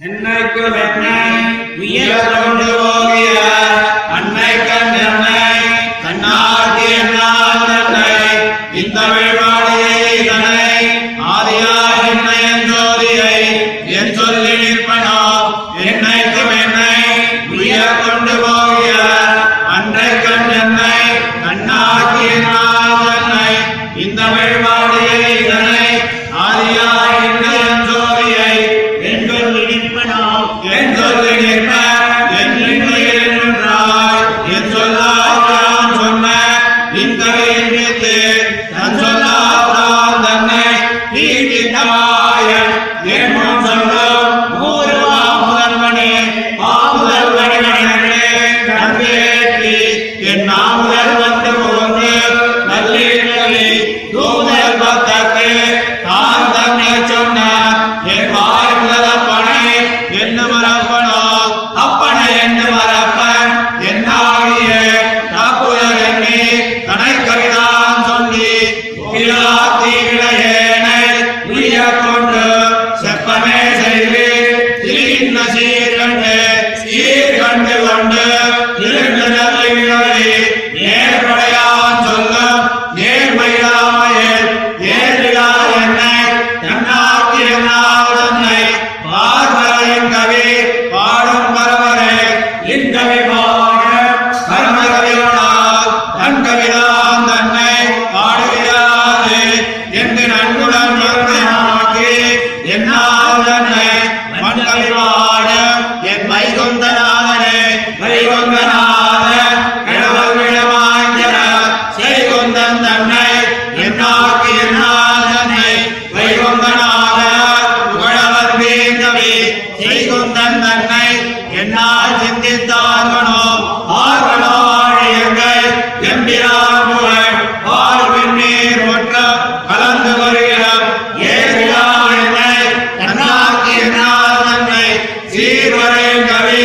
என்னைக்கும் என்னை உயர் கொண்டு போகிய அன்னை கண் என்னை என்னால் தன்னை இந்த வழிபாடையை என் நாமுதல் செய்குந்தன் தன்னை என்னால் சிந்தித்தார்களோ? ஆர்களோ ஆழியங்கள் எம்பிரான் புகழ் வாழ்வின் நீர் ஒற்ற கலந்து வருகிறோம். ஏறிலா என்னை தன்னாக்கி என்னால் தன்னை சீர்வரை கவி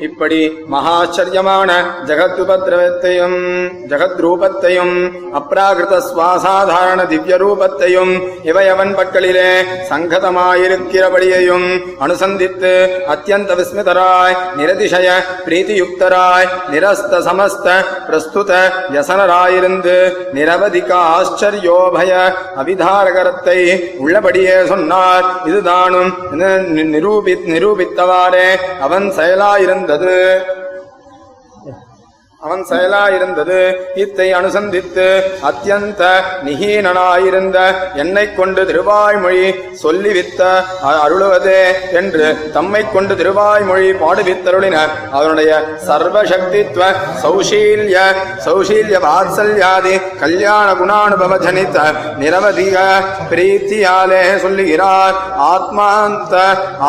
இப்படி மகாச்சரியமான ஜகத்உபதிரவத்தையும் ஜகத்ரூபத்தையும் அப்ராகிருத சுவாசாதாரண திவ்ய ரூபத்தையும் இவையவன் பட்களிலே சங்கதமாயிருக்கிறபடியையும் அனுசந்தித்து அத்தியந்த விஸ்மிதராய் நிரதிசய பிரீதியுக்தராய் நிரஸ்த சமஸ்த பிரஸ்துத வியசனராயிருந்து நிரவதிக ஆச்சரியோபய அவிதாரகரத்தை உள்ளபடியே சொன்னார். இதுதானும் நி- நிரூபி நிரூபித்தவாறே அவன் இருந்தது. அவன் செயலாயிருந்தது. இத்தை அனுசந்தித்து அத்தியந்த நிகீனனாயிருந்த என்னைக் கொண்டு திருவாய்மொழி சொல்லிவித்த அருளுவதே என்று தம்மை கொண்டு திருவாய்மொழி பாடுவித்தருளினர் அவனுடைய சர்வசக்தித்வ சௌஷீல்ய சௌஷீல்ய வாத்சல்யாதி கல்யாண குணானுபவ ஜனித்த நிரவதிக பிரீத்தியாலே சொல்லுகிறார். ஆத்மாந்த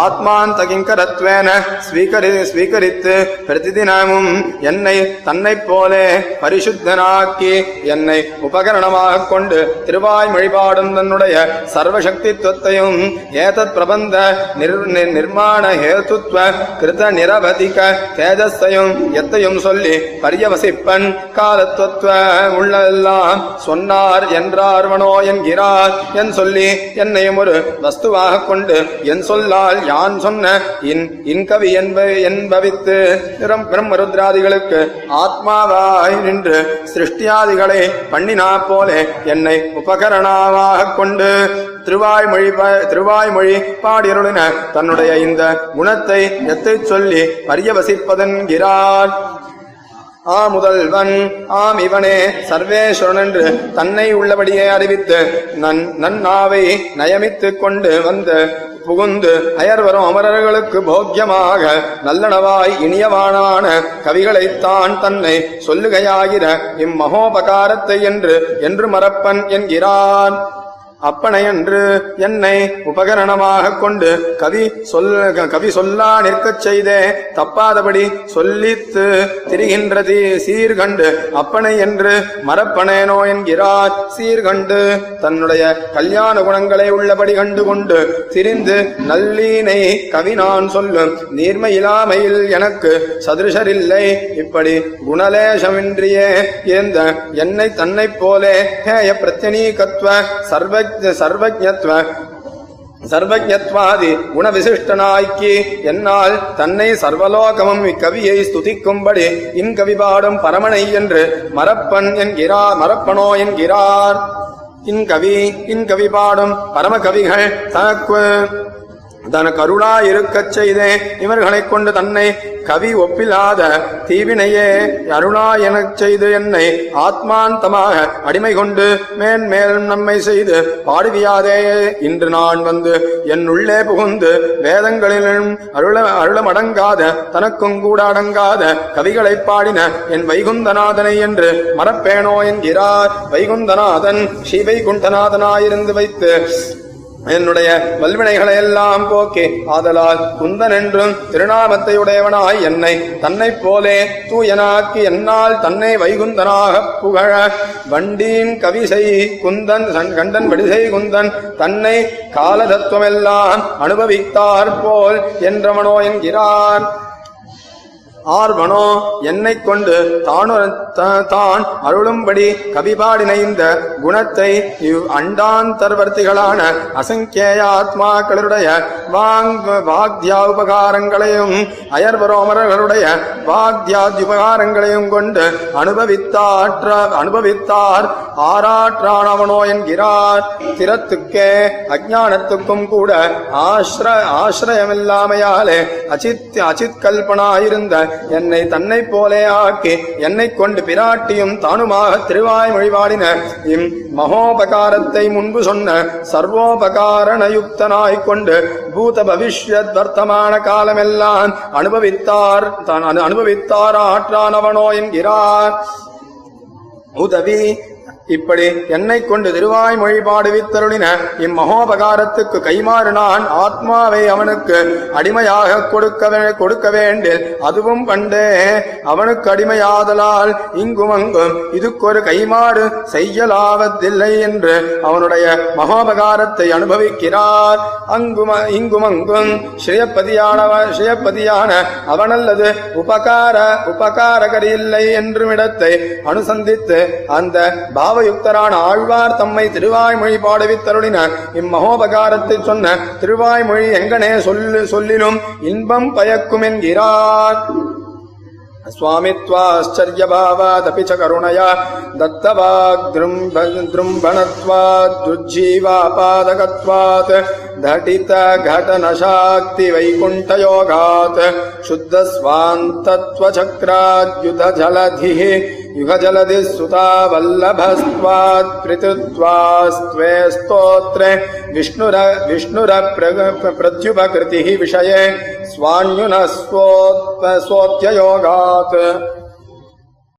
ஆத்மாந்த கிங்கரத்வேன ஸ்வீகரி ஸ்வீகரித்து பிரதிதினமும் என்னை தன்னைப் போலே பரிசுத்தனாக்கி என்னை உபகரணமாக கொண்டு திருவாய் மொழிபாடும் தன்னுடைய சர்வசக்தித்வத்தையும் ஏதத் பிரபந்த நிர் நி- நிர்மாண ஹேத்துவ கிருத நிரபதிக தேஜஸையும் எத்தையும் சொல்லி பரியவசிப்பன் காலத்துவ உள்ளெல்லாம் சொன்னார் என்றார்வனோ என்கிறார். என் சொல்லி என்னையும் ஒரு வஸ்துவாக கொண்டு என் சொல்லால் யான் சொன்ன இன் இன்கவி என்ப என்பவித்து பிரம் பிரம்மருத்ராதிகளுக்கு ஆத் ஆத்மாவாய் நின்று சிருஷ்டியாதிகளை பண்ணினா போலே என்னை உபகரணமாக கொண்டு திருவாய்மொழி திருவாய் திருவாய்மொழி பாடியருளின தன்னுடைய இந்த குணத்தை எத்தை சொல்லி பரியவசிப்பதென்கிறார். ஆ முதல்வன் ஆம் இவனே சர்வேஸ்வரன் என்று தன்னை உள்ளபடியே அறிவித்து நன் நன்னாவை நயமித்துக் கொண்டு வந்து புகுந்து அயர்வரும் அமரர்களுக்கு போக்கியமாக நல்லனவாய் இனியவானான கவிகளைத்தான் தன்னை சொல்லுகையாகிற இம்மகோபகாரத்தை என்று என்று மறப்பன் என்கிறான். அப்பனையன்று என்னை உபகரணமாக கொண்டு கவி சொல் கவி சொல்லா நிற்கச் செய்தே. தப்பாதபடி சொல்லித்து திரிகின்றது சீர்கண்டு. அப்பனை என்று மரப்பனேனோ என்கிறார் சீர்கண்டு. தன்னுடைய கல்யாண குணங்களை உள்ளபடி கண்டு கொண்டு திரிந்து நல்லீனை கவி நான் சொல்லும் நீர்மையிலாமையில் எனக்கு சதுருஷரில்லை. இப்படி குணலேசமின்றியே ஏந்த என்னை தன்னைப் போலே ஹேய பிரத்யனீகத்துவ சர்வ சர்வஜத்வ சர்வஜத்வாதி குணவிசிஷ்டனாய்க்கு. என்னால் தன்னை சர்வலோகமும் இக்கவியை ஸ்துதிக்கும்படி இன்கவி பாடும் பரமனை என்று மரப்பன் என்கிறார் மரப்பனோ என்கிறார். இன்கவி இன்கவி பாடும் பரமகவிகள் தனக்கு தனக்கு அருளா இருக்கச் செய்தே. இவர்களை கொண்டு தன்னை கவி ஒப்பில்லாத தீவினையே அருளா எனச் செய்து என்னை ஆத்மாந்தமாக அடிமை கொண்டு மேன்மேலும் நம்மை செய்து பாடுவியாதே. இன்று நான் வந்து என் உள்ளே புகுந்து வேதங்களிலும் அருள அருளமடங்காத தனக்கும் கூட அடங்காத கவிகளைப் பாடின என் வைகுந்தநாதனை என்று மறப்பேனோ என்கிறார். வைகுந்தநாதன் ஸ்ரீ வைகுண்டநாதனாயிருந்து வைத்து என்னுடைய வல்வினைகளை எல்லாம் போக்கி ஆதலால் குந்தன் என்றும் திருநாமத்தை உடையவனாய் என்னை தன்னைப் போலே தூயனாக்கி என்னால் தன்னை வைகுந்தனாக புகழ வண்டீன் கவிசை குந்தன் கண்டன் வடிசை குந்தன் தன்னை காலதத்துவமெல்லாம் அனுபவித்தார் போல் என்றவனோ என்கிறார் ஆர்வனோ என்னை கொண்டு தானு த- தான் அருளும்படி கவிபாடின இந்த குணத்தை இவ் அண்டாந்தர்வர்த்திகளான அசங்கேய ஆத்மாக்களுடைய வாங் வாக்தியா உபகாரங்களையும் அயர்வரோமரர்களுடைய வாக்தியாத்யுபகாரங்களையும் கொண்டு அனுபவித்தாற்ற அனுபவித்தார் ஆராற்றானவனோ என்கிறார். திறத்துக்கே அஜானத்துக்கும் கூட ஆசிர ஆசிரயமில்லாமையாலே அச்சித் அச்சித் கல்பனாயிருந்த என்னை தன்னை போலே ஆக்கி என்னை கொண்டு பிராட்டியும் தானுமாக திருவாய் மொழிவாடின இம் மகோபகாரத்தை முன்பு சொன்ன சர்வோபகாரணயுக்தனாய்க் கொண்டு பூத பவிஷ்யத் வர்த்தமான காலமெல்லாம் அனுபவித்தார் தான் அனு- அனுபவித்தார் ஆற்றானவனோ என்கிறார். உதவி இப்படி என்னை கொண்டு திருவாய் திருவாய்மொழி பாடுவித்தருளின இம்மகோபகாரத்துக்கு கைமாறு நான் ஆத்மாவை அவனுக்கு அடிமையாக கொடுக்க கொடுக்க வேண்டில் அதுவும் பண்டே அவனுக்கு அடிமையாதலால் இங்கும் அங்கும் இதுக்கொரு கைமாறு செய்யலாவதில்லை என்று அவனுடைய மகோபகாரத்தை அனுபவிக்கிறார். அங்கும் இங்கும் அங்கும் ஸ்ரீயப்பதியானவன் ஸ்ரீயப்பதியான அவனல்லது உபகார உபகாரகர் இல்லை என்றும் இடத்தை அனுசந்தித்து அந்த பாவயுக்தரான ஆழ்வார் தம்மை திருவாய்மொழி பாடுவித்தருளின இம்மகோபகாரத்தை சொன்ன திருவாய்மொழி எங்கனே சொல்லு சொல்லிலும் இன்பம் பயக்கும் என்கிறார் स्वामित्वाश्चर्यभावादपि च करुणया दत्तवाग्दृम्बणत्वाद्दुज्जीवापादकत्वात् घटितघटनशाक्तिवैकुण्ठयोगात् शुद्धस्वान्तत्वचक्राद्युधजलधिः युगजलधिः सुता वल्लभस्त्वात् पृथुत्वास्त्वे स्तोत्रे विष्णुर विष्णुरप्रत्युपकृतिः विषये स्वान्युनः स्वोत्ययोगात्